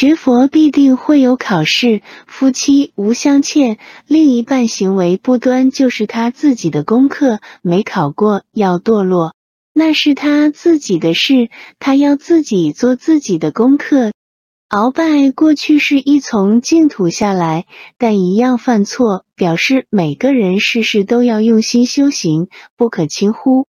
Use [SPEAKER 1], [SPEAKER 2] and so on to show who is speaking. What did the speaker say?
[SPEAKER 1] 学佛必定会有考试夫妻无相欠另一半行为不端就是他自己的功课没考过要堕落。那是他自己的事他要自己做自己的功课。鳌拜过去是一从净土下来但一样犯错表示每个人事事都要用心修行不可轻忽。